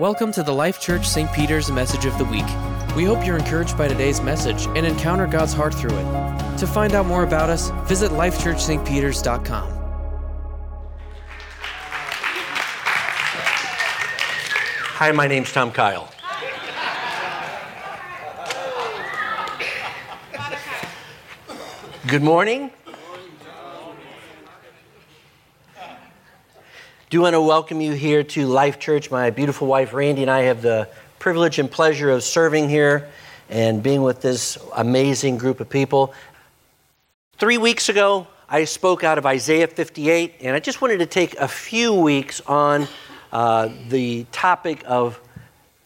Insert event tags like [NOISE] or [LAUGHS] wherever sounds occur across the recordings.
Welcome to the Life Church St. Peter's Message of the Week. We hope you're encouraged by today's message and encounter God's heart through it. To find out more about us, visit lifechurchstpeters.com. Hi, my name's Tom Kyle. Good morning. Do want to welcome you here to Life Church. My beautiful wife Randy and I have the privilege and pleasure of serving here and being with this amazing group of people. Three weeks ago, I spoke out of Isaiah 58, and I just wanted to take a few weeks on uh, the topic of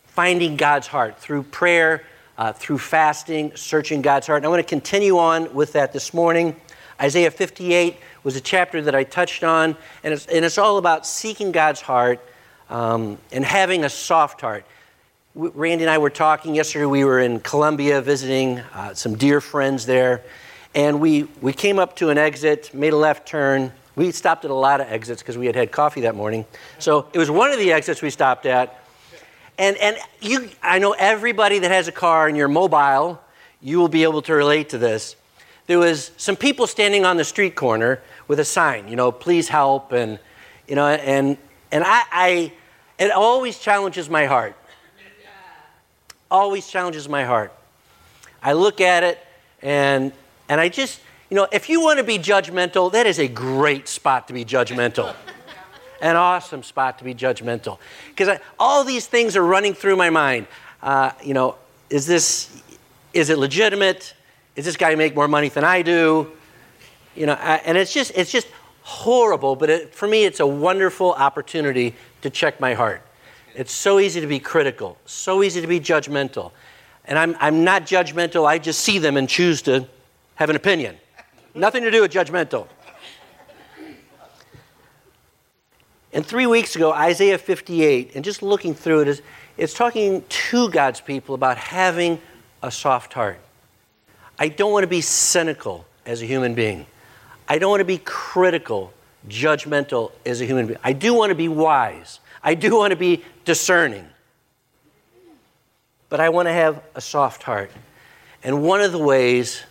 finding God's heart through prayer, uh, through fasting, searching God's heart. And I want to continue on with that this morning. Isaiah 58 was a chapter that I touched on, and it's, and it's all about seeking God's heart um, and having a soft heart. Randy and I were talking yesterday. We were in Columbia visiting uh, some dear friends there, and we, we came up to an exit, made a left turn, we stopped at a lot of exits because we had had coffee that morning. So it was one of the exits we stopped at. And, and you, I know everybody that has a car and you're mobile, you will be able to relate to this. There was some people standing on the street corner with a sign, you know, please help. And, you know, and, and I, I it always challenges my heart. Always challenges my heart. I look at it and, and I just, you know, if you want to be judgmental, that is a great spot to be judgmental. [LAUGHS] An awesome spot to be judgmental. Because all these things are running through my mind. Uh, you know, is this, is it legitimate? Is this guy make more money than I do? You know, I, and it's just, it's just horrible, but it, for me, it's a wonderful opportunity to check my heart. It's so easy to be critical, so easy to be judgmental. And I'm, I'm not judgmental, I just see them and choose to have an opinion. Nothing to do with judgmental. And three weeks ago, Isaiah 58, and just looking through it, is, it's talking to God's people about having a soft heart. I don't want to be cynical as a human being. I don't want to be critical, judgmental as a human being. I do want to be wise. I do want to be discerning. But I want to have a soft heart. And one of the ways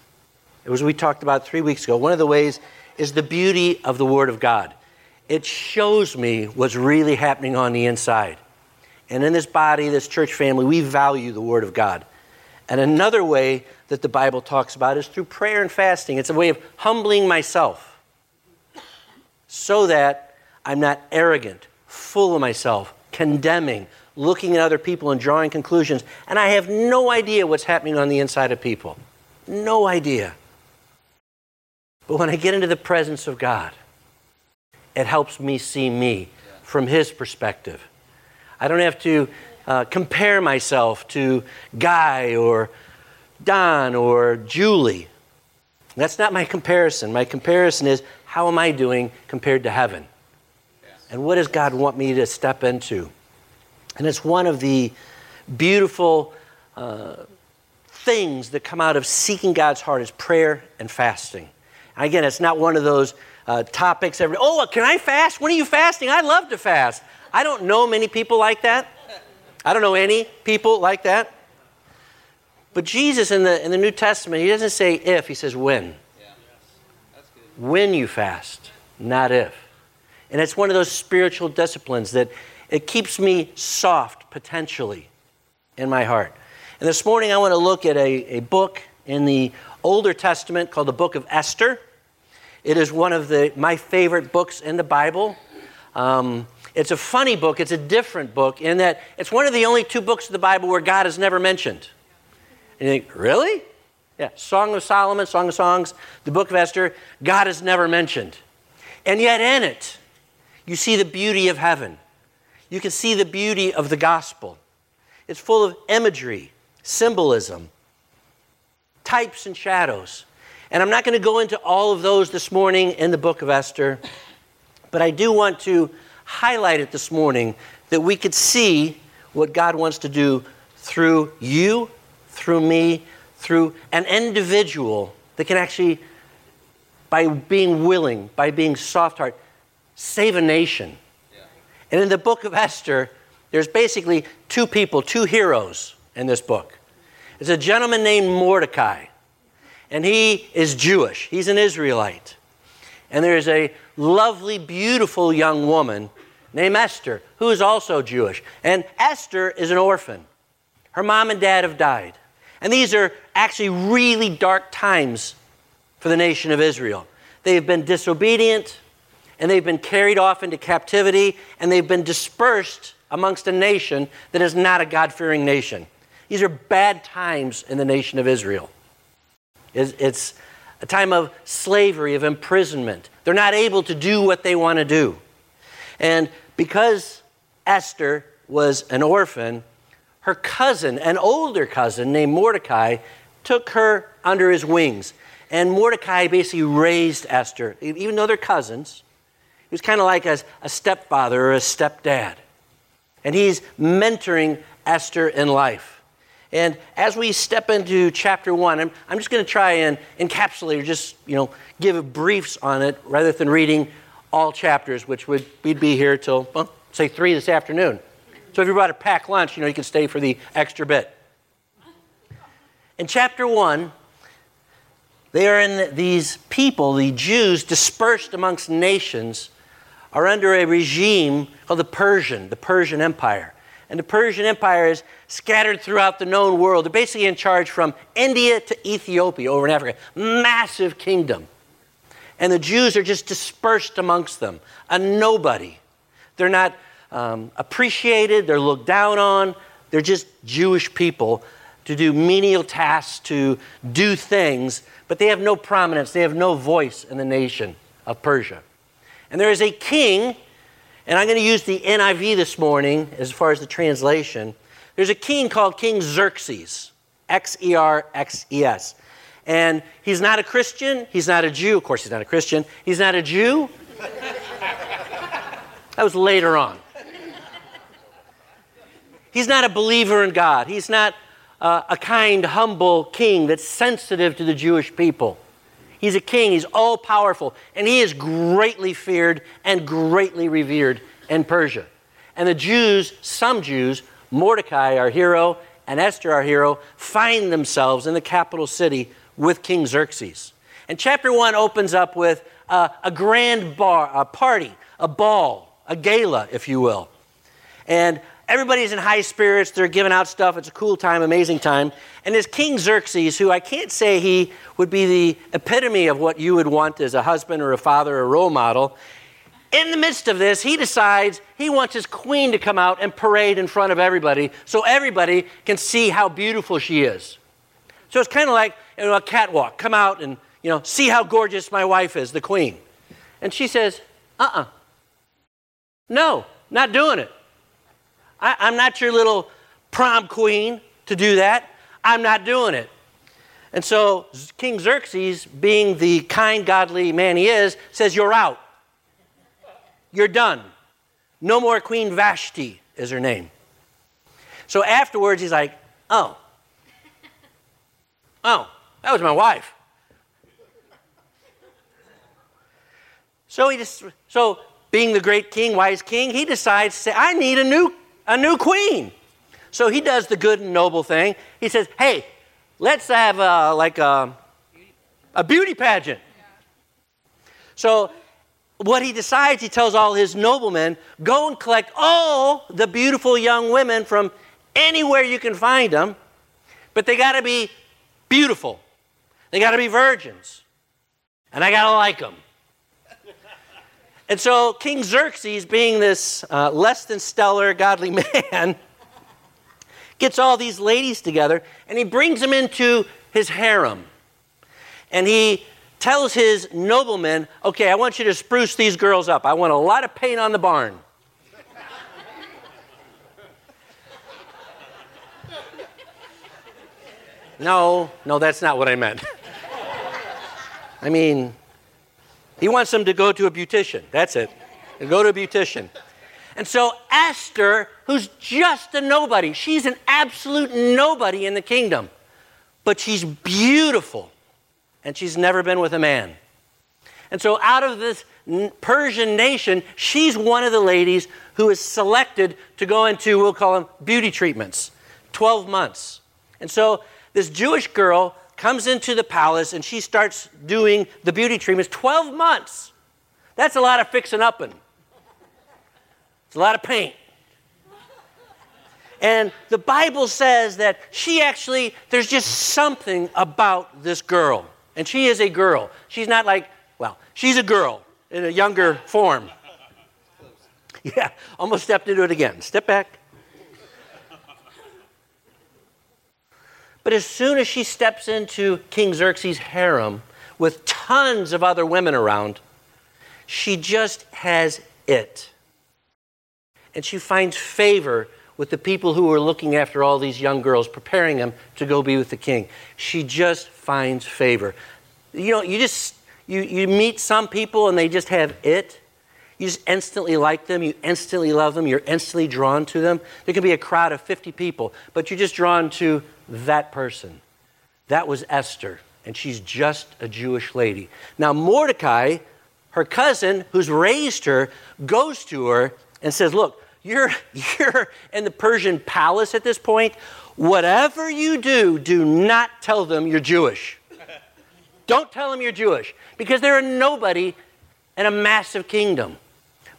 as we talked about three weeks ago, one of the ways is the beauty of the Word of God. It shows me what's really happening on the inside. And in this body, this church family, we value the Word of God. And another way that the Bible talks about is through prayer and fasting. It's a way of humbling myself so that I'm not arrogant, full of myself, condemning, looking at other people and drawing conclusions. And I have no idea what's happening on the inside of people. No idea. But when I get into the presence of God, it helps me see me from His perspective. I don't have to uh, compare myself to Guy or Don or Julie. That's not my comparison. My comparison is how am I doing compared to heaven? And what does God want me to step into? And it's one of the beautiful uh, things that come out of seeking God's heart is prayer and fasting. Again, it's not one of those uh, topics every, oh, can I fast? When are you fasting? I love to fast. I don't know many people like that. I don't know any people like that. But Jesus in the, in the New Testament, he doesn't say if, he says when. When you fast, not if. And it's one of those spiritual disciplines that it keeps me soft potentially in my heart. And this morning I want to look at a, a book in the Older Testament called the Book of Esther. It is one of the, my favorite books in the Bible. Um, it's a funny book, it's a different book in that it's one of the only two books of the Bible where God is never mentioned. And you think, really? Yeah, Song of Solomon, Song of Songs, the book of Esther, God is never mentioned. And yet in it, you see the beauty of heaven. You can see the beauty of the gospel. It's full of imagery, symbolism, types and shadows. And I'm not going to go into all of those this morning in the book of Esther, but I do want to highlight it this morning that we could see what God wants to do through you, through me, through an individual that can actually, by being willing, by being soft hearted, save a nation. Yeah. And in the book of Esther, there's basically two people, two heroes in this book. It's a gentleman named Mordecai, and he is Jewish, he's an Israelite. And there's a lovely, beautiful young woman named Esther, who is also Jewish. And Esther is an orphan. Her mom and dad have died. And these are actually really dark times for the nation of Israel. They have been disobedient, and they've been carried off into captivity, and they've been dispersed amongst a nation that is not a God fearing nation. These are bad times in the nation of Israel. It's, a time of slavery, of imprisonment. They're not able to do what they want to do. And because Esther was an orphan, her cousin, an older cousin named Mordecai, took her under his wings. And Mordecai basically raised Esther, even though they're cousins. He was kind of like a, a stepfather or a stepdad. And he's mentoring Esther in life. And as we step into chapter one, I'm, I'm just going to try and encapsulate or just, you know, give briefs on it rather than reading all chapters, which would we'd be here till, well, say three this afternoon. So if you brought a packed lunch, you know, you can stay for the extra bit. In chapter one, they are in these people, the Jews, dispersed amongst nations, are under a regime called the Persian, the Persian Empire. And the Persian Empire is scattered throughout the known world. They're basically in charge from India to Ethiopia over in Africa. Massive kingdom. And the Jews are just dispersed amongst them, a nobody. They're not um, appreciated, they're looked down on. They're just Jewish people to do menial tasks, to do things, but they have no prominence, they have no voice in the nation of Persia. And there is a king and I'm going to use the NIV this morning as far as the translation. There's a king called King Xerxes, X E R X E S. And he's not a Christian. He's not a Jew. Of course, he's not a Christian. He's not a Jew. [LAUGHS] that was later on. He's not a believer in God. He's not uh, a kind, humble king that's sensitive to the Jewish people. He's a king, he's all powerful, and he is greatly feared and greatly revered in Persia. And the Jews, some Jews, Mordecai, our hero, and Esther, our hero, find themselves in the capital city with King Xerxes. And chapter one opens up with a grand bar, a party, a ball, a gala, if you will. And Everybody's in high spirits. They're giving out stuff. It's a cool time, amazing time. And there's King Xerxes, who I can't say he would be the epitome of what you would want as a husband or a father or a role model. In the midst of this, he decides he wants his queen to come out and parade in front of everybody so everybody can see how beautiful she is. So it's kind of like you know, a catwalk. Come out and you know, see how gorgeous my wife is, the queen. And she says, uh uh-uh. uh No, not doing it. I, I'm not your little prom queen to do that. I'm not doing it. And so King Xerxes, being the kind, godly man he is, says, You're out. You're done. No more Queen Vashti is her name. So afterwards, he's like, Oh, oh, that was my wife. So he just, so being the great king, wise king, he decides to say, I need a new a new queen. So he does the good and noble thing. He says, hey, let's have a, like a, a beauty pageant. So what he decides, he tells all his noblemen, go and collect all the beautiful young women from anywhere you can find them, but they got to be beautiful. They got to be virgins. And I got to like them. And so King Xerxes, being this uh, less than stellar godly [LAUGHS] man, gets all these ladies together and he brings them into his harem. And he tells his noblemen, okay, I want you to spruce these girls up. I want a lot of paint on the barn. [LAUGHS] no, no, that's not what I meant. [LAUGHS] I mean, he wants them to go to a beautician. That's it. Go to a beautician. And so Esther, who's just a nobody, she's an absolute nobody in the kingdom, but she's beautiful and she's never been with a man. And so, out of this Persian nation, she's one of the ladies who is selected to go into, we'll call them beauty treatments, 12 months. And so, this Jewish girl comes into the palace and she starts doing the beauty treatments 12 months. That's a lot of fixing up and it's a lot of paint. And the Bible says that she actually, there's just something about this girl. And she is a girl. She's not like, well, she's a girl in a younger form. [LAUGHS] Yeah, almost stepped into it again. Step back. But as soon as she steps into King Xerxes' harem with tons of other women around, she just has it. And she finds favor with the people who are looking after all these young girls, preparing them to go be with the king. She just finds favor. You know, you just you, you meet some people and they just have it. You just instantly like them, you instantly love them, you're instantly drawn to them. There can be a crowd of 50 people, but you're just drawn to that person. That was Esther, and she's just a Jewish lady. Now, Mordecai, her cousin, who's raised her, goes to her and says, Look, you're, [LAUGHS] you're in the Persian palace at this point. Whatever you do, do not tell them you're Jewish. [LAUGHS] Don't tell them you're Jewish because they're a nobody in a massive kingdom.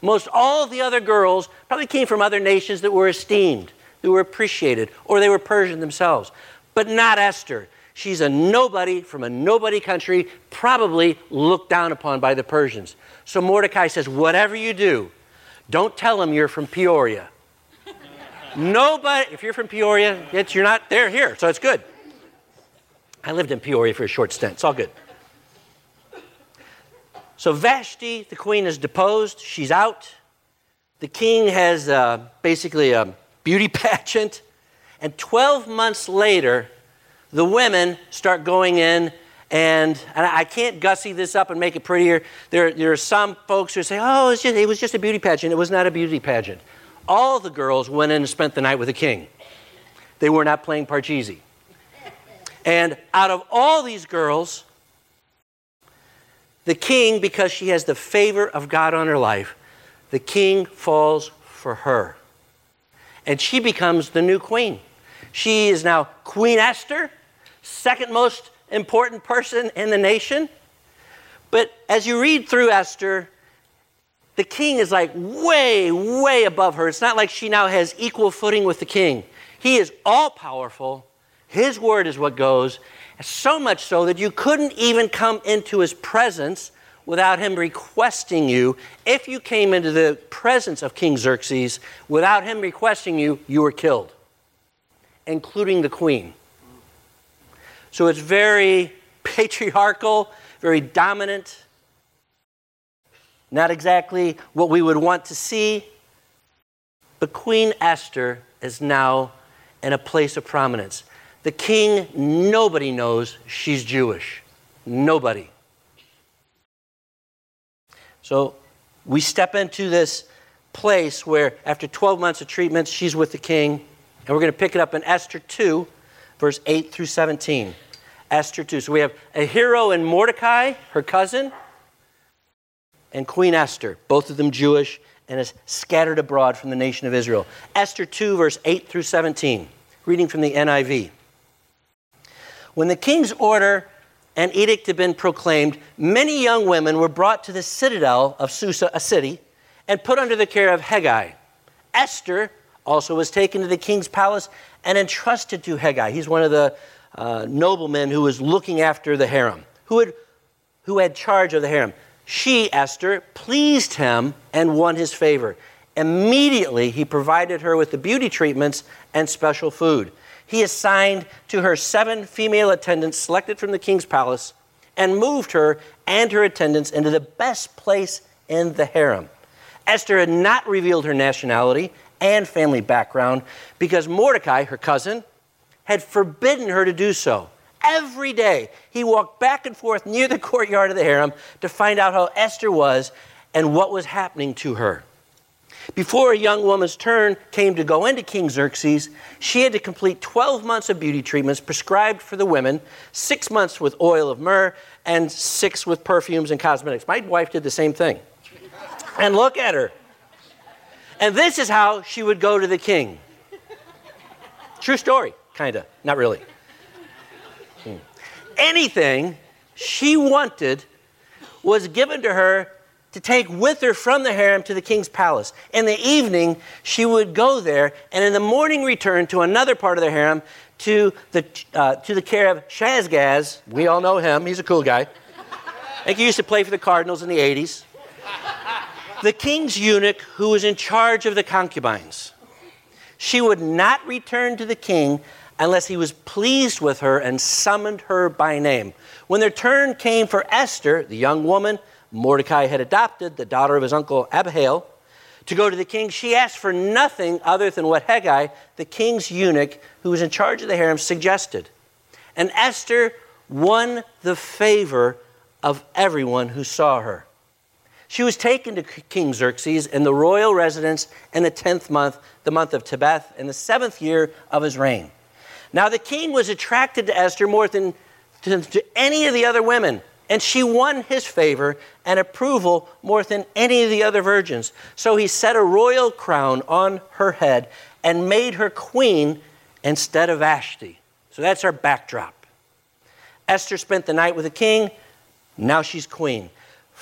Most all the other girls probably came from other nations that were esteemed, that were appreciated, or they were Persian themselves. But not Esther. She's a nobody from a nobody country, probably looked down upon by the Persians. So Mordecai says, Whatever you do, don't tell them you're from Peoria. Nobody, if you're from Peoria, it's, you're not there here, so it's good. I lived in Peoria for a short stint, it's all good. So Vashti, the queen, is deposed, she's out. The king has uh, basically a beauty [LAUGHS] pageant. And 12 months later, the women start going in and, and I can't gussy this up and make it prettier. There, there are some folks who say, oh, just, it was just a beauty pageant. It was not a beauty pageant. All the girls went in and spent the night with the king. They were not playing Parcheesi. And out of all these girls, the king, because she has the favor of God on her life, the king falls for her. And she becomes the new queen. She is now Queen Esther, second most important person in the nation. But as you read through Esther, the king is like way, way above her. It's not like she now has equal footing with the king. He is all powerful. His word is what goes. So much so that you couldn't even come into his presence without him requesting you. If you came into the presence of King Xerxes without him requesting you, you were killed, including the queen. So it's very patriarchal, very dominant, not exactly what we would want to see. But Queen Esther is now in a place of prominence. The king, nobody knows she's Jewish. Nobody. So we step into this place where, after 12 months of treatments, she's with the king. And we're going to pick it up in Esther 2, verse 8 through 17. Esther 2. So we have a hero in Mordecai, her cousin, and Queen Esther, both of them Jewish and is scattered abroad from the nation of Israel. Esther 2, verse 8 through 17, reading from the NIV. When the king's order and edict had been proclaimed, many young women were brought to the citadel of Susa, a city, and put under the care of Hegai. Esther also was taken to the king's palace and entrusted to Hegai. He's one of the uh, nobleman who was looking after the harem, who had, who had charge of the harem. She, Esther, pleased him and won his favor. Immediately, he provided her with the beauty treatments and special food. He assigned to her seven female attendants selected from the king's palace and moved her and her attendants into the best place in the harem. Esther had not revealed her nationality and family background because Mordecai, her cousin, had forbidden her to do so. Every day, he walked back and forth near the [LAUGHS] courtyard of the harem to find out how Esther was and what was happening to her. Before a young woman's turn came to go into King Xerxes, she had to complete 12 months of beauty treatments prescribed for the women, six months with oil of myrrh, and six with perfumes and cosmetics. My wife did the same thing. And look at her. And this is how she would go to the king. True story, kind of. Not really. Hmm. Anything she wanted was given to her to take with her from the harem to the king's palace. In the evening, she would go there, and in the morning return to another part of the harem to the, uh, to the care of Shaashgaz. We all know him, he's a cool guy. I think he used to play for the Cardinals in the 80s. The king's eunuch who was in charge of the concubines. She would not return to the king unless he was pleased with her and summoned her by name. When their turn came for Esther, the young woman Mordecai had adopted, the daughter of his uncle Abihail, to go to the king, she asked for nothing other than what Hegai, the king's eunuch who was in charge of the harem, suggested. And Esther won the favor of everyone who saw her. She was taken to King Xerxes in the royal residence in the 10th month, the month of Tebeth, in the seventh year of his reign. Now, the king was attracted to Esther more than to, to any of the other women and she won his favor and approval more than any of the other virgins. So he set a royal crown on her head and made her queen instead of Vashti. So that's our backdrop. Esther spent the night with the king. Now she's queen.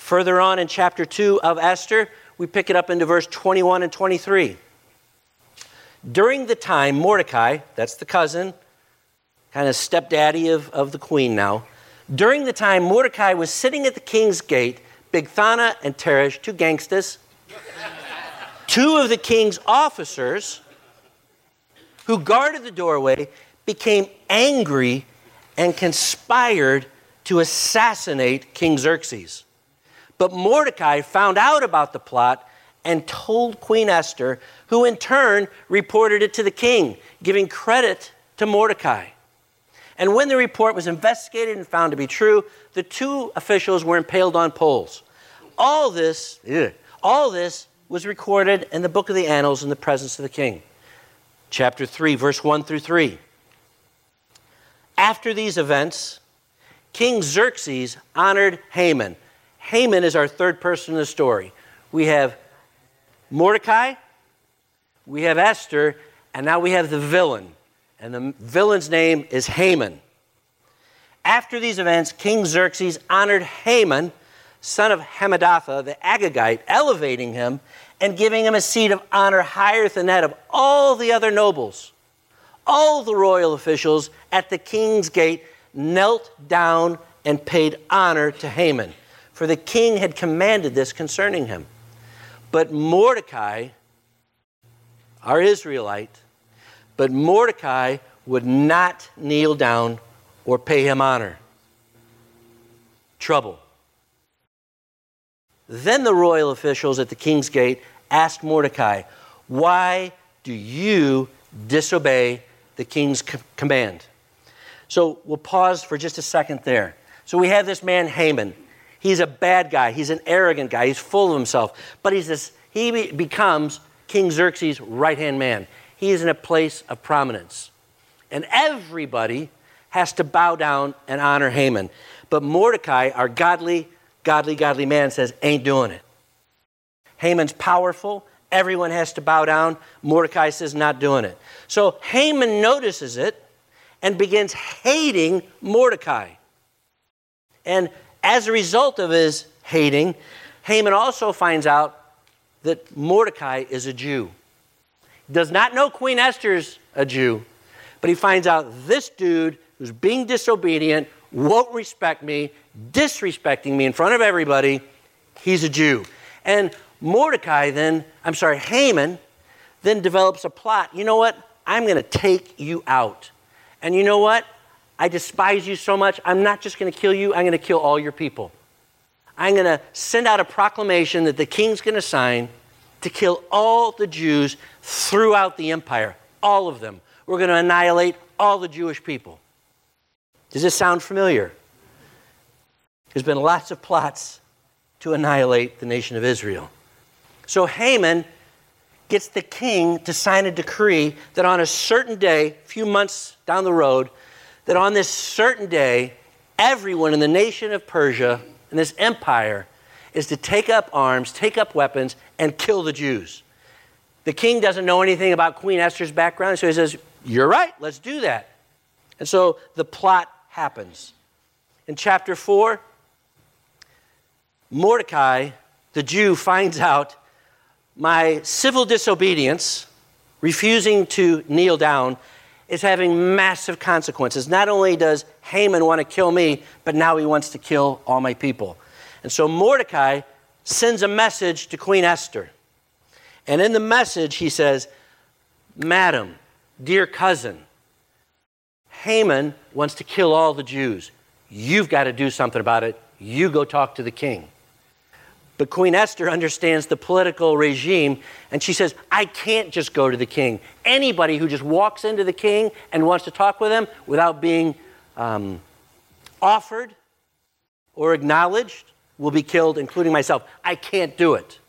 Further on in chapter 2 of Esther, we pick it up into verse 21 and 23. During the time, Mordecai, that's the cousin, kind of stepdaddy of, of the queen now, during the time Mordecai was sitting at the king's gate, Bigthana and Teresh, two gangsters, two of the king's officers who guarded the doorway, became angry and conspired to assassinate King Xerxes. But Mordecai found out about the plot and told Queen Esther, who in turn reported it to the king, giving credit to Mordecai. And when the report was investigated and found to be true, the two officials were impaled on poles. All this, all this was recorded in the book of the annals in the presence of the king. Chapter 3, verse 1 through 3. After these events, King Xerxes honored Haman. Haman is our third person in the story. We have Mordecai, we have Esther, and now we have the villain and the villain's name is Haman. After these events, King Xerxes honored Haman, son of Hammedatha, the Agagite, elevating him and giving him a seat of honor higher than that of all the other nobles. All the royal officials at the king's gate knelt down and paid honor to Haman, for the king had commanded this concerning him. But Mordecai, our Israelite, but Mordecai would not kneel down or pay him honor. Trouble. Then the royal officials at the king's gate asked Mordecai, Why do you disobey the king's command? So we'll pause for just a second there. So we have this man, Haman. He's a bad guy. He's an arrogant guy. He's full of himself. But he's this, he becomes King Xerxes' right hand man he is in a place of prominence. And everybody has to bow down and honor Haman. But Mordecai, our godly, godly, godly man, says, ain't doing it. Haman's powerful. Everyone has to bow down. Mordecai says, not doing it. So Haman notices it and begins hating Mordecai. And as a result of his hating, Haman also finds out that Mordecai is a Jew does not know Queen Esther's a Jew, but he finds out this dude who's being disobedient, won't respect me, disrespecting me in front of everybody, he's a Jew. And Mordecai then, I'm sorry, Haman then develops a plot. You know what? I'm going to take you out. And you know what? I despise you so much, I'm not just going to kill you, I'm going to kill all your people. I'm going to send out a proclamation that the king's going to sign to kill all the Jews throughout the empire, all of them. We're going to annihilate all the Jewish people. Does this sound familiar? There's been lots of plots to annihilate the nation of Israel. So Haman gets the king to sign a decree that on a certain day, a few months down the road, that on this certain day, everyone in the nation of Persia, in this empire, is to take up arms, take up weapons, and kill the Jews. The king doesn't know anything about Queen Esther's background, so he says, You're right, let's do that. And so the plot happens. In chapter 4, Mordecai, the Jew, finds out my civil disobedience, refusing to kneel down, is having massive consequences. Not only does Haman want to kill me, but now he wants to kill all my people. And so Mordecai sends a message to Queen Esther. And in the message, he says, Madam, dear cousin, Haman wants to kill all the Jews. You've got to do something about it. You go talk to the king. But Queen Esther understands the political regime, and she says, I can't just go to the king. Anybody who just walks into the king and wants to talk with him without being um, offered or acknowledged will be killed, including myself. I can't do it.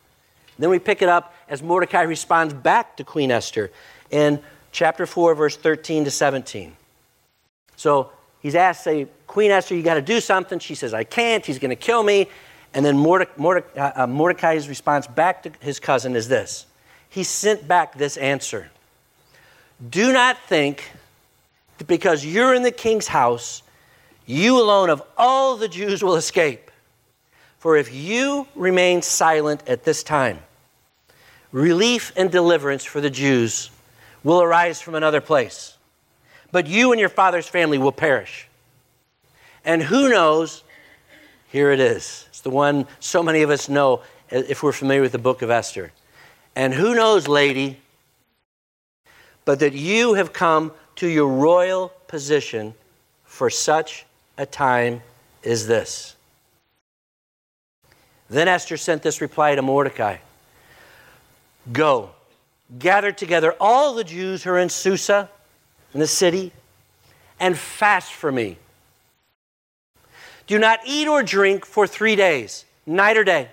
Then we pick it up as Mordecai responds back to Queen Esther in chapter 4, verse 13 to 17. So he's asked, say, Queen Esther, you got to do something. She says, I can't. He's going to kill me. And then uh, uh, Mordecai's response back to his cousin is this He sent back this answer Do not think that because you're in the king's house, you alone of all the Jews will escape. For if you remain silent at this time, relief and deliverance for the Jews will arise from another place. But you and your father's family will perish. And who knows? Here it is the one so many of us know uh, if we're familiar with the book of Esther. And who knows, lady, but that you have come to your royal position for such a time as this. Then Esther sent this reply to Mordecai Go, gather together all the Jews who are in Susa, in the city, and fast for me do not eat or drink for three days, night or day.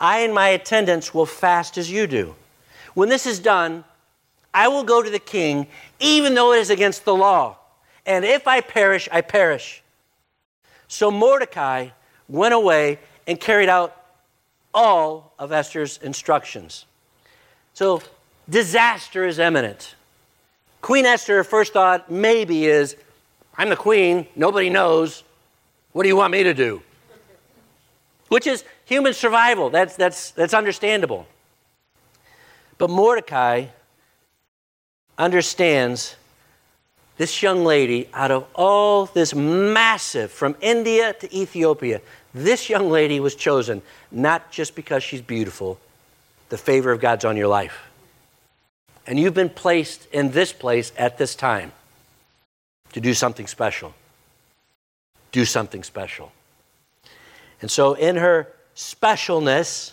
I and my attendants will fast as you do. When this is done, I will go to the king, even though it is against the law. And if I perish, I perish. So Mordecai went away and carried out all of Esther's instructions. So disaster is imminent. Queen Esther, first thought maybe is, I'm the queen, nobody knows. What do you want me to do? Which is human survival. That's, that's, that's understandable. But Mordecai understands this young lady, out of all this massive, from India to Ethiopia, this young lady was chosen not just because she's beautiful, the favor of God's on your life. And you've been placed in this place at this time to do something special do something special. And so, in her specialness,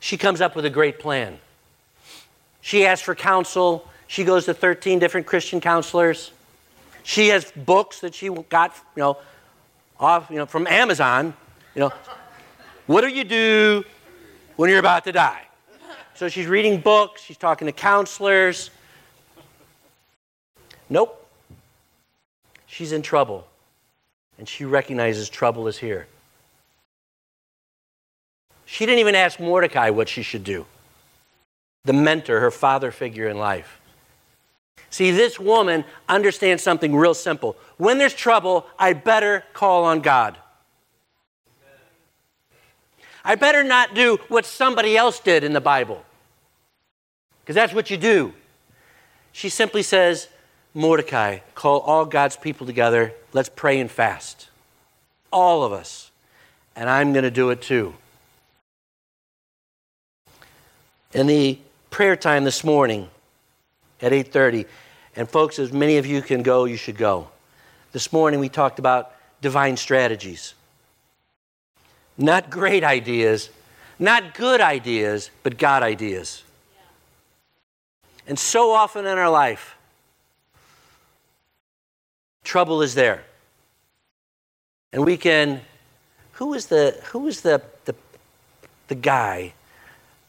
she comes up with a great plan. She asks for counsel. She goes to 13 different Christian counselors. She has books that she got, you know, off, you know, from Amazon. You know, what do you do when you're about to die? So she's reading books, she's talking to counselors. Nope. She's in trouble and she recognizes trouble is here. She didn't even ask Mordecai what she should do, the mentor, her father figure in life. See, this woman understands something real simple. When there's trouble, I better call on God. I better not do what somebody else did in the Bible, because that's what you do. She simply says, Mordecai, call all God's people together. Let's pray and fast. All of us. And I'm going to do it too. In the prayer time this morning at 8:30, and folks, as many of you can go, you should go. This morning we talked about divine strategies. Not great ideas, not good ideas, but God ideas. And so often in our life, trouble is there. And we can, who is the, who is the, the, the guy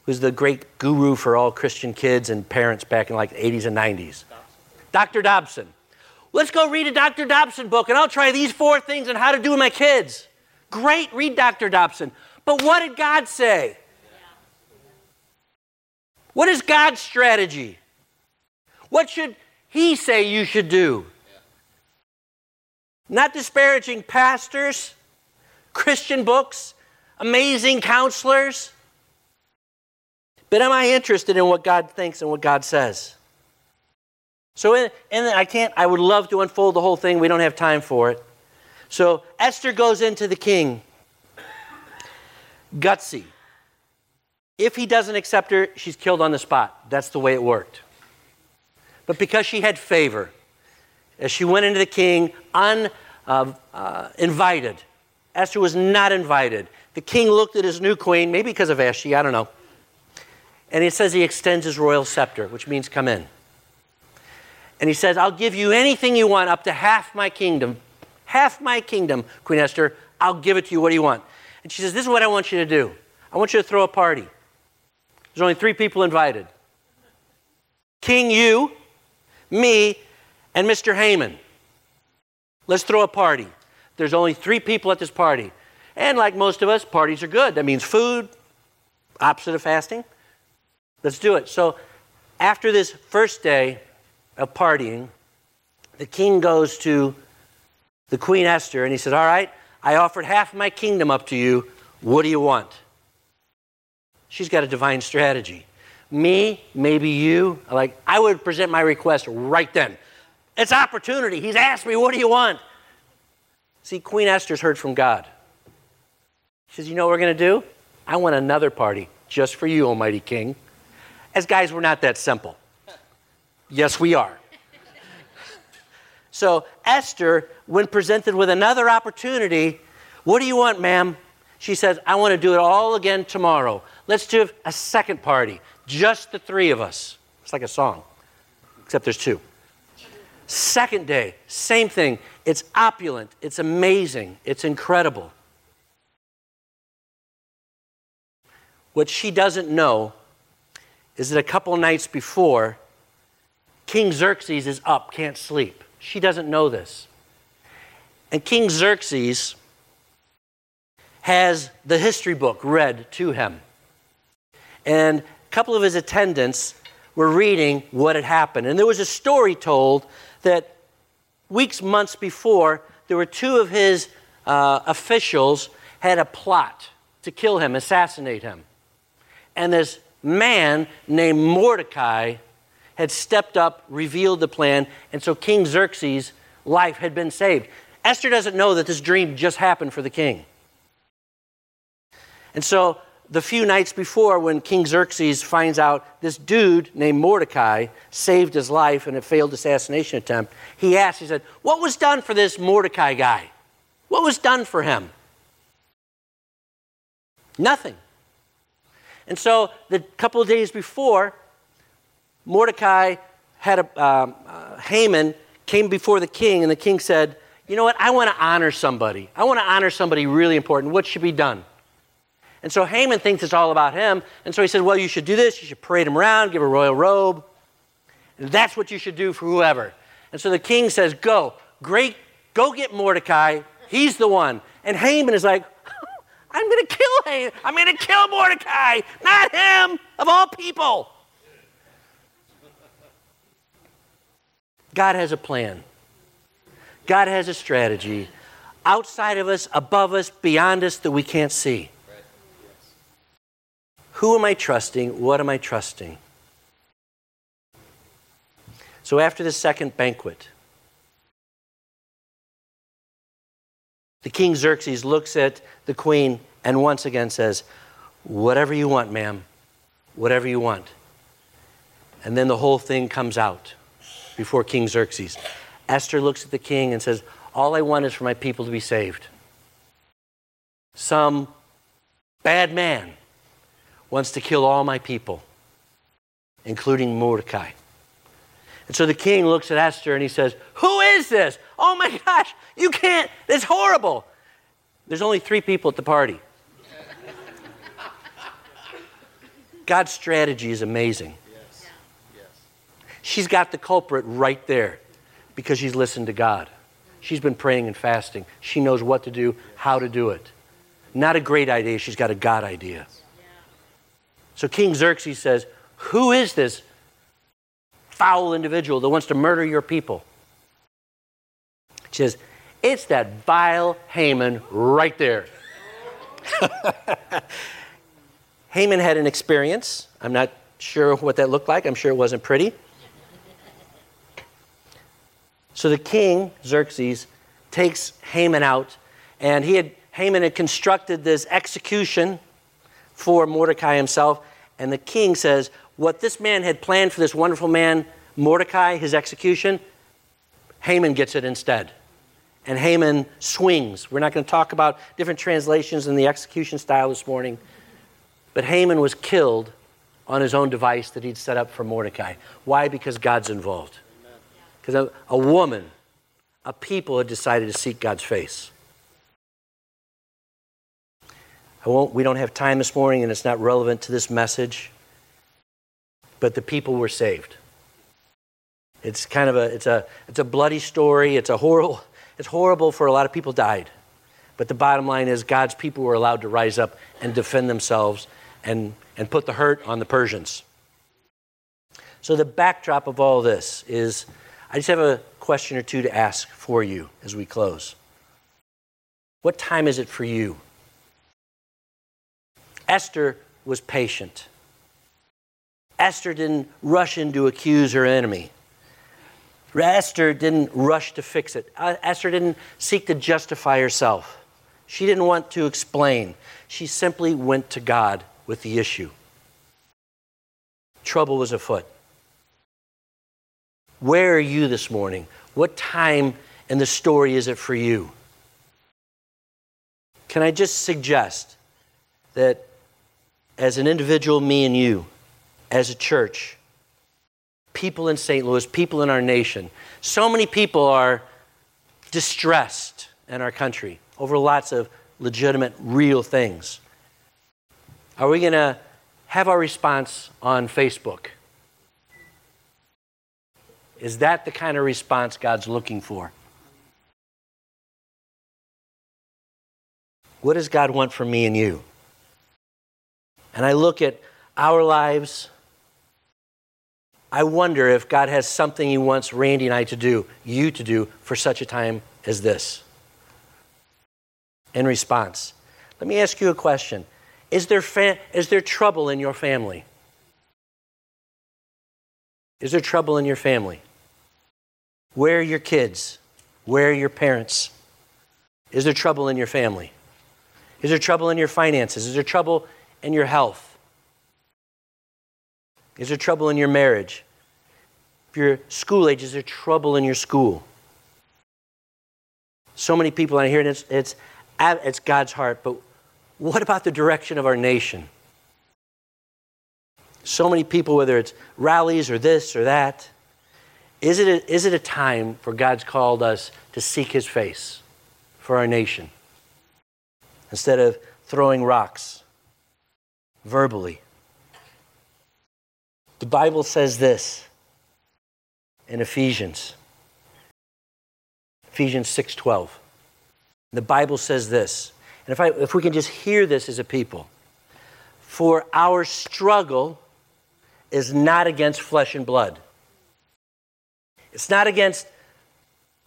who's the great guru for all Christian kids and parents back in like the 80s and 90s. Dr. Dobson. Let's go read a Dr. Dobson book and I'll try these four things on how to do with my kids. Great, read Dr. Dobson. But what did God say? What is God's strategy? What should He say you should do? Not disparaging pastors, Christian books, amazing counselors. But am I interested in what God thinks and what God says? So, in, and I can't, I would love to unfold the whole thing. We don't have time for it. So, Esther goes into the king. Gutsy. If he doesn't accept her, she's killed on the spot. That's the way it worked. But because she had favor, as she went into the king uninvited, uh, uh, Esther was not invited. The king looked at his new queen, maybe because of Vashti, I don't know. And it says he extends his royal scepter, which means come in. And he says, I'll give you anything you want, up to half my kingdom. Half my kingdom, Queen Esther, I'll give it to you. What do you want? And she says, This is what I want you to do. I want you to throw a party. There's only three people invited King, you, me, and Mr. Haman. Let's throw a party. There's only three people at this party. And like most of us, parties are good. That means food, opposite of fasting. Let's do it. So after this first day of partying, the king goes to the Queen Esther and he says, All right, I offered half my kingdom up to you. What do you want? She's got a divine strategy. Me, maybe you, like I would present my request right then. It's opportunity. He's asked me, What do you want? See, Queen Esther's heard from God. She says, You know what we're going to do? I want another party just for you, Almighty King. As guys, we're not that simple. Yes, we are. so, Esther, when presented with another opportunity, what do you want, ma'am? She says, I want to do it all again tomorrow. Let's do a second party, just the three of us. It's like a song, except there's two. Second day, same thing. It's opulent, it's amazing, it's incredible. What she doesn't know is that a couple nights before, King Xerxes is up, can't sleep. She doesn't know this. And King Xerxes has the history book read to him. And a couple of his attendants were reading what had happened. And there was a story told that weeks, months before, there were two of his uh, officials had a plot to kill him, assassinate him. And this man named Mordecai had stepped up, revealed the plan, and so King Xerxes' life had been saved. Esther doesn't know that this dream just happened for the king. And so the few nights before, when King Xerxes finds out this dude named Mordecai saved his life in a failed assassination attempt, he asked, he said, What was done for this Mordecai guy? What was done for him? Nothing. And so the couple of days before, Mordecai had a, um, uh, Haman came before the king, and the king said, You know what? I want to honor somebody. I want to honor somebody really important. What should be done? And so Haman thinks it's all about him. And so he says, Well, you should do this. You should parade him around, give a royal robe. And that's what you should do for whoever. And so the king says, Go, great, go get Mordecai. He's the one. And Haman is like, [LAUGHS] I'm going to kill Haman. I'm going to kill Mordecai, not him, of all people. God has a plan. God has a strategy outside of us, above us, beyond us that we can't see. Who am I trusting? What am I trusting? So after the second banquet, the king Xerxes looks at the queen and once again says, Whatever you want, ma'am, whatever you want. And then the whole thing comes out before King Xerxes. Esther looks at the king and says, All I want is for my people to be saved. Some bad man wants to kill all my people, including Mordecai. And so the king looks at Esther and he says, Who is this? Oh my gosh, you can't, it's horrible. There's only three people at the party. God's strategy is amazing. She's got the culprit right there because she's listened to God. She's been praying and fasting. She knows what to do, how to do it. Not a great idea, she's got a God idea. So King Xerxes says, Who is this foul individual that wants to murder your people? She says, It's that vile Haman right there. [LAUGHS] Haman had an experience. I'm not sure what that looked like. I'm sure it wasn't pretty. So the king, Xerxes, takes Haman out, and he had, Haman had constructed this execution for Mordecai himself. And the king says, What this man had planned for this wonderful man, Mordecai, his execution, Haman gets it instead. And Haman swings. We're not going to talk about different translations in the execution style this morning. But Haman was killed on his own device that he'd set up for Mordecai. Why? Because God's involved. Because a, a woman, a people had decided to seek God's face. I won't, we don't have time this morning, and it's not relevant to this message. But the people were saved. It's kind of a it's a it's a bloody story. It's a horrible it's horrible for a lot of people died. But the bottom line is God's people were allowed to rise up and defend themselves and, and put the hurt on the Persians. So the backdrop of all this is I just have a question or two to ask for you as we close. What time is it for you? Esther was patient. Esther didn't rush in to accuse her enemy. Esther didn't rush to fix it. Uh, Esther didn't seek to justify herself. She didn't want to explain. She simply went to God with the issue. Trouble was afoot. Where are you this morning? What time in the story is it for you? Can I just suggest that as an individual, me and you, as a church, people in St. Louis, people in our nation. So many people are distressed in our country over lots of legitimate, real things. Are we going to have our response on Facebook? Is that the kind of response God's looking for? What does God want from me and you? And I look at our lives I wonder if God has something He wants Randy and I to do, you to do, for such a time as this. In response, let me ask you a question Is there, fa- is there trouble in your family? Is there trouble in your family? Where are your kids? Where are your parents? Is there trouble in your family? Is there trouble in your finances? Is there trouble in your health? Is there trouble in your marriage? If you're school age, is there trouble in your school? So many people I hear, and it's, it's, it's God's heart, but what about the direction of our nation? So many people, whether it's rallies or this or that, is it a, is it a time for God's called us to seek His face for our nation instead of throwing rocks verbally? The Bible says this in Ephesians. Ephesians 6:12. The Bible says this. And if I if we can just hear this as a people. For our struggle is not against flesh and blood. It's not against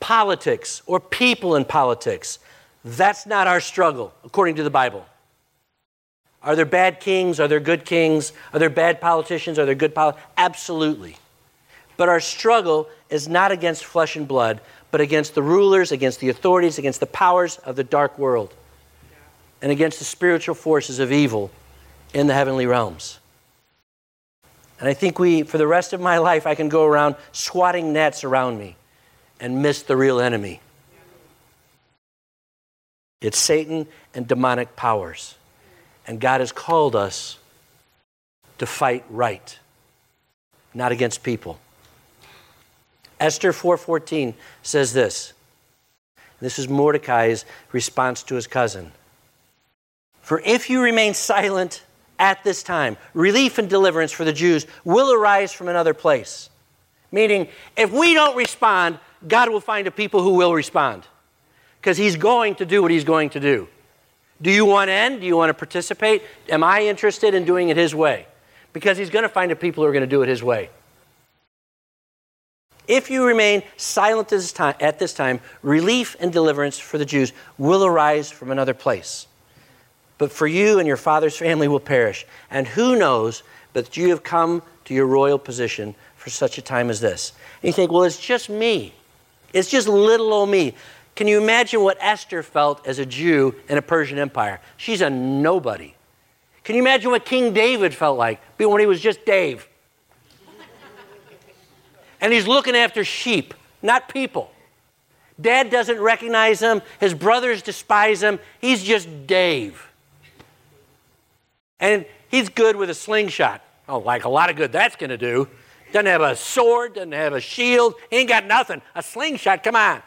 politics or people in politics. That's not our struggle, according to the Bible. Are there bad kings? Are there good kings? Are there bad politicians? Are there good politicians? Absolutely. But our struggle is not against flesh and blood, but against the rulers, against the authorities, against the powers of the dark world, and against the spiritual forces of evil in the heavenly realms. And I think we, for the rest of my life, I can go around swatting nets around me and miss the real enemy. It's Satan and demonic powers. And God has called us to fight right, not against people. Esther 4:14 says this. This is Mordecai's response to his cousin. For if you remain silent at this time, relief and deliverance for the Jews will arise from another place. Meaning, if we don't respond, God will find a people who will respond because He's going to do what He's going to do. Do you want to end? Do you want to participate? Am I interested in doing it His way? Because He's going to find a people who are going to do it His way. If you remain silent at this time, relief and deliverance for the Jews will arise from another place. But for you and your father's family will perish. And who knows but you have come to your royal position for such a time as this? And you think, well, it's just me. It's just little old me. Can you imagine what Esther felt as a Jew in a Persian Empire? She's a nobody. Can you imagine what King David felt like when he was just Dave? and he's looking after sheep, not people. Dad doesn't recognize him, his brothers despise him. He's just Dave. And he's good with a slingshot. Oh, like a lot of good that's going to do. Doesn't have a sword, doesn't have a shield, he ain't got nothing. A slingshot, come on.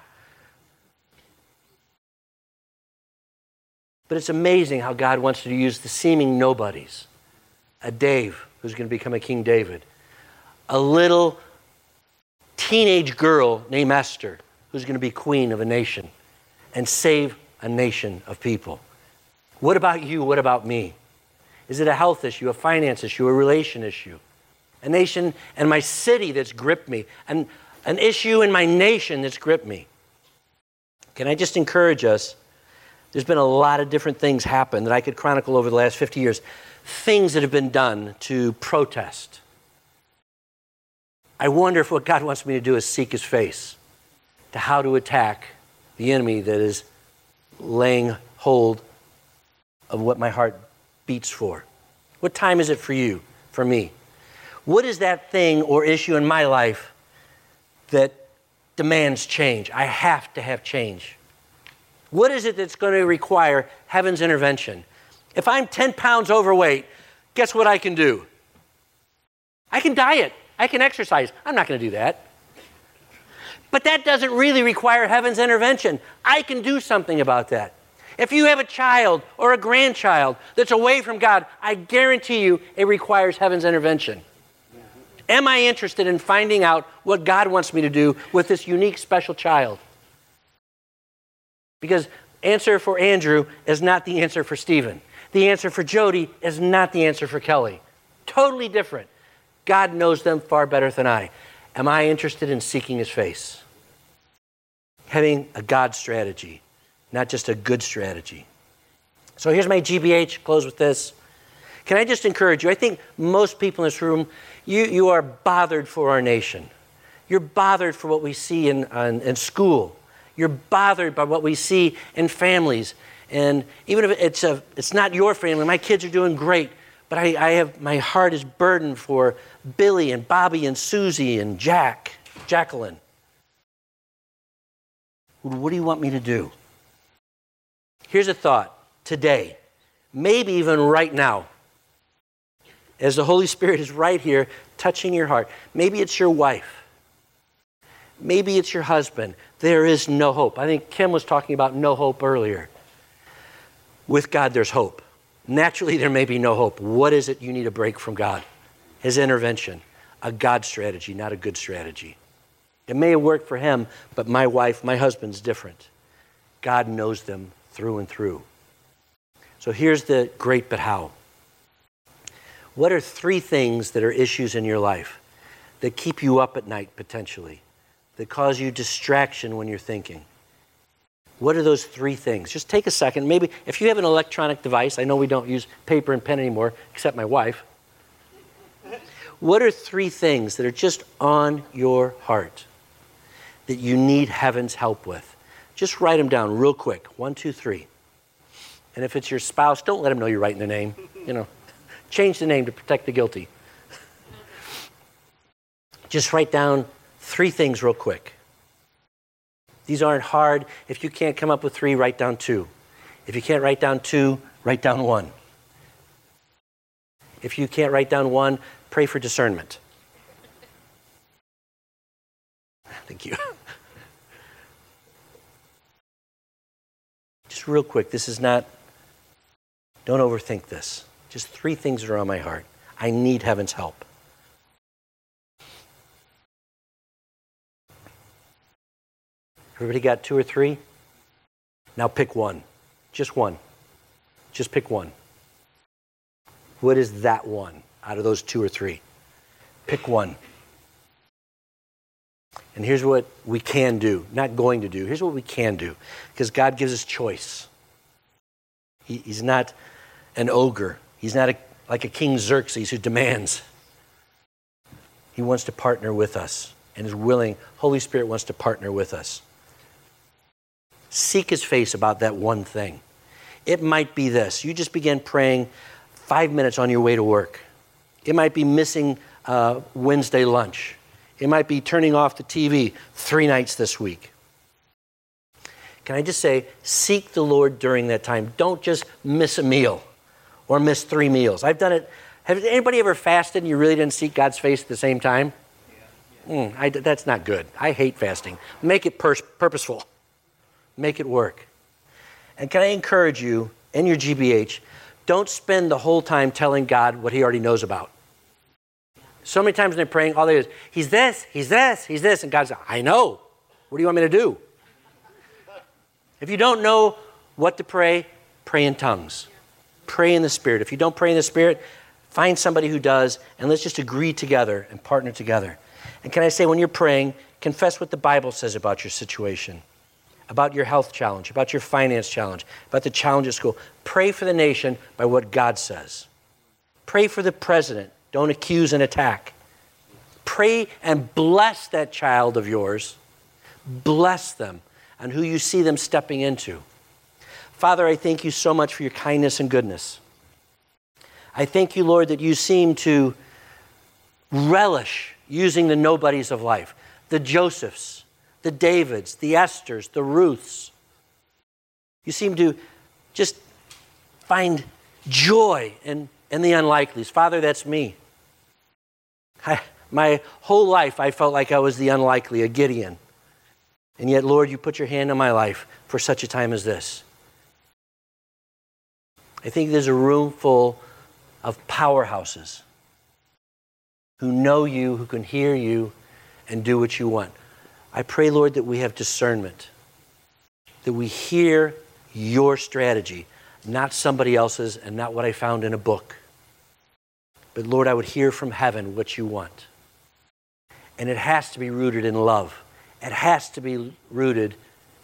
But it's amazing how God wants to use the seeming nobodies. A Dave, who's going to become a King David. A little teenage girl named Esther, who's going to be queen of a nation and save a nation of people. What about you? What about me? Is it a health issue, a finance issue, a relation issue? A nation and my city that's gripped me, and an issue in my nation that's gripped me. Can I just encourage us? There's been a lot of different things happen that I could chronicle over the last 50 years. Things that have been done to protest. I wonder if what God wants me to do is seek his face to how to attack the enemy that is laying hold of what my heart beats for? What time is it for you, for me? What is that thing or issue in my life that demands change? I have to have change. What is it that's going to require heaven's intervention? If I'm 10 pounds overweight, guess what I can do? I can diet, I can exercise. I'm not going to do that. But that doesn't really require heaven's intervention. I can do something about that. If you have a child or a grandchild that's away from God, I guarantee you it requires heaven's intervention. Am I interested in finding out what God wants me to do with this unique, special child? Because answer for Andrew is not the answer for Stephen. The answer for Jody is not the answer for Kelly. Totally different. God knows them far better than I. Am I interested in seeking his face? Having a God strategy not just a good strategy. So here's my GBH, close with this. Can I just encourage you? I think most people in this room, you, you are bothered for our nation. You're bothered for what we see in, in, in school. You're bothered by what we see in families. And even if it's, a, it's not your family, my kids are doing great, but I, I have, my heart is burdened for Billy and Bobby and Susie and Jack, Jacqueline. What do you want me to do? Here's a thought today, maybe even right now, as the Holy Spirit is right here touching your heart. Maybe it's your wife. Maybe it's your husband. There is no hope. I think Kim was talking about no hope earlier. With God, there's hope. Naturally, there may be no hope. What is it you need a break from God? His intervention, a God strategy, not a good strategy. It may have worked for him, but my wife, my husband's different. God knows them through and through. So here's the great but how. What are three things that are issues in your life that keep you up at night potentially, that cause you distraction when you're thinking? What are those three things? Just take a second. Maybe if you have an electronic device, I know we don't use paper and pen anymore, except my wife. What are three things that are just on your heart that you need heaven's help with? Just write them down real quick. One, two, three. And if it's your spouse, don't let them know you're writing the name. You know, change the name to protect the guilty. Just write down three things real quick. These aren't hard. If you can't come up with three, write down two. If you can't write down two, write down one. If you can't write down one, pray for discernment. Thank you. Just real quick, this is not, don't overthink this. Just three things that are on my heart. I need heaven's help. Everybody got two or three? Now pick one. Just one. Just pick one. What is that one out of those two or three? Pick one. And here's what we can do, not going to do. Here's what we can do, because God gives us choice. He, he's not an ogre, He's not a, like a King Xerxes who demands. He wants to partner with us and is willing. Holy Spirit wants to partner with us. Seek His face about that one thing. It might be this you just begin praying five minutes on your way to work, it might be missing uh, Wednesday lunch. It might be turning off the TV three nights this week. Can I just say, seek the Lord during that time. Don't just miss a meal or miss three meals. I've done it. Have anybody ever fasted and you really didn't seek God's face at the same time? Mm, I, that's not good. I hate fasting. Make it pur- purposeful, make it work. And can I encourage you in your GBH, don't spend the whole time telling God what He already knows about. So many times when they're praying, all they do is, He's this, He's this, He's this. And God says, I know. What do you want me to do? If you don't know what to pray, pray in tongues. Pray in the Spirit. If you don't pray in the Spirit, find somebody who does, and let's just agree together and partner together. And can I say, when you're praying, confess what the Bible says about your situation, about your health challenge, about your finance challenge, about the challenge at school. Pray for the nation by what God says. Pray for the president don't accuse and attack. Pray and bless that child of yours. Bless them and who you see them stepping into. Father, I thank you so much for your kindness and goodness. I thank you, Lord, that you seem to relish using the nobodies of life the Josephs, the Davids, the Esthers, the Ruths. You seem to just find joy in and the unlikelies. Father, that's me. I, my whole life, I felt like I was the unlikely, a Gideon. And yet, Lord, you put your hand on my life for such a time as this. I think there's a room full of powerhouses who know you, who can hear you, and do what you want. I pray, Lord, that we have discernment, that we hear your strategy not somebody else's and not what I found in a book. But Lord, I would hear from heaven what you want. And it has to be rooted in love. It has to be rooted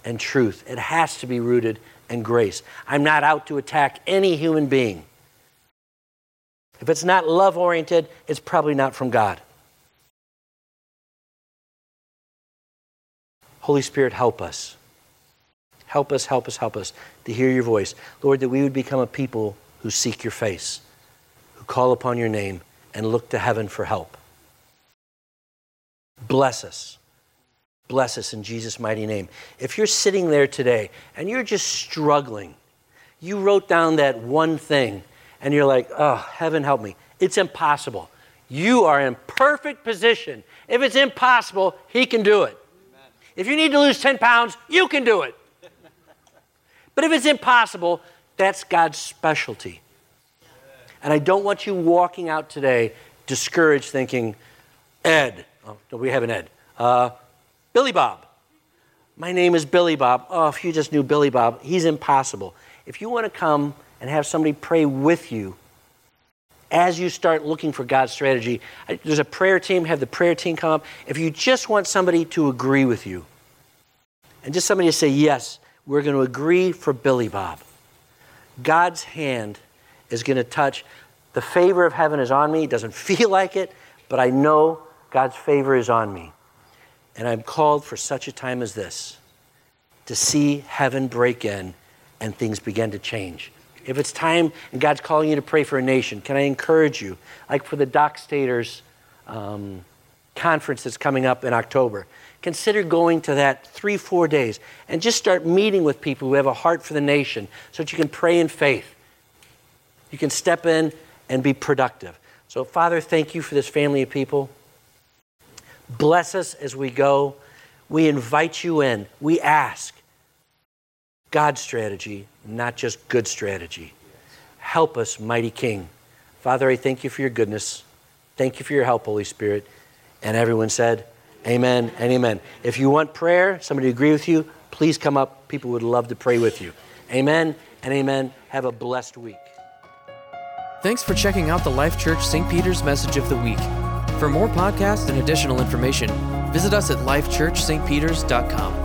in truth. It has to be rooted in grace. I'm not out to attack any human being. If it's not love oriented, it's probably not from God. Holy Spirit, help us. Help us, help us, help us to hear your voice. Lord, that we would become a people who seek your face, who call upon your name, and look to heaven for help. Bless us. Bless us in Jesus' mighty name. If you're sitting there today and you're just struggling, you wrote down that one thing and you're like, oh, heaven help me. It's impossible. You are in perfect position. If it's impossible, He can do it. If you need to lose 10 pounds, you can do it. But if it's impossible, that's God's specialty. And I don't want you walking out today discouraged thinking, Ed, oh, we have an Ed, uh, Billy Bob. My name is Billy Bob. Oh, if you just knew Billy Bob, he's impossible. If you want to come and have somebody pray with you as you start looking for God's strategy, there's a prayer team, have the prayer team come up. If you just want somebody to agree with you and just somebody to say, yes, we're going to agree for Billy Bob. God's hand is going to touch. The favor of heaven is on me. It doesn't [LAUGHS] feel like it, but I know God's favor is on me. And I'm called for such a time as this to see heaven break in and things begin to change. If it's time and God's calling you to pray for a nation, can I encourage you, like for the Doc Staters um, conference that's coming up in October, consider going to that three, four days and just start meeting with people who have a heart for the nation so that you can pray in faith. You can step in and be productive. So, Father, thank you for this family of people. Bless us as we go. We invite you in. We ask God's strategy, not just good strategy. Help us, mighty King, Father, I thank you for your goodness. Thank you for your help, Holy Spirit. And everyone said, Amen and amen. If you want prayer, somebody agree with you, please come up. People would love to pray with you. Amen and amen. Have a blessed week. Thanks for checking out the Life Church St. Peter's Message of the Week. For more podcasts and additional information, visit us at lifechurchstpeters.com.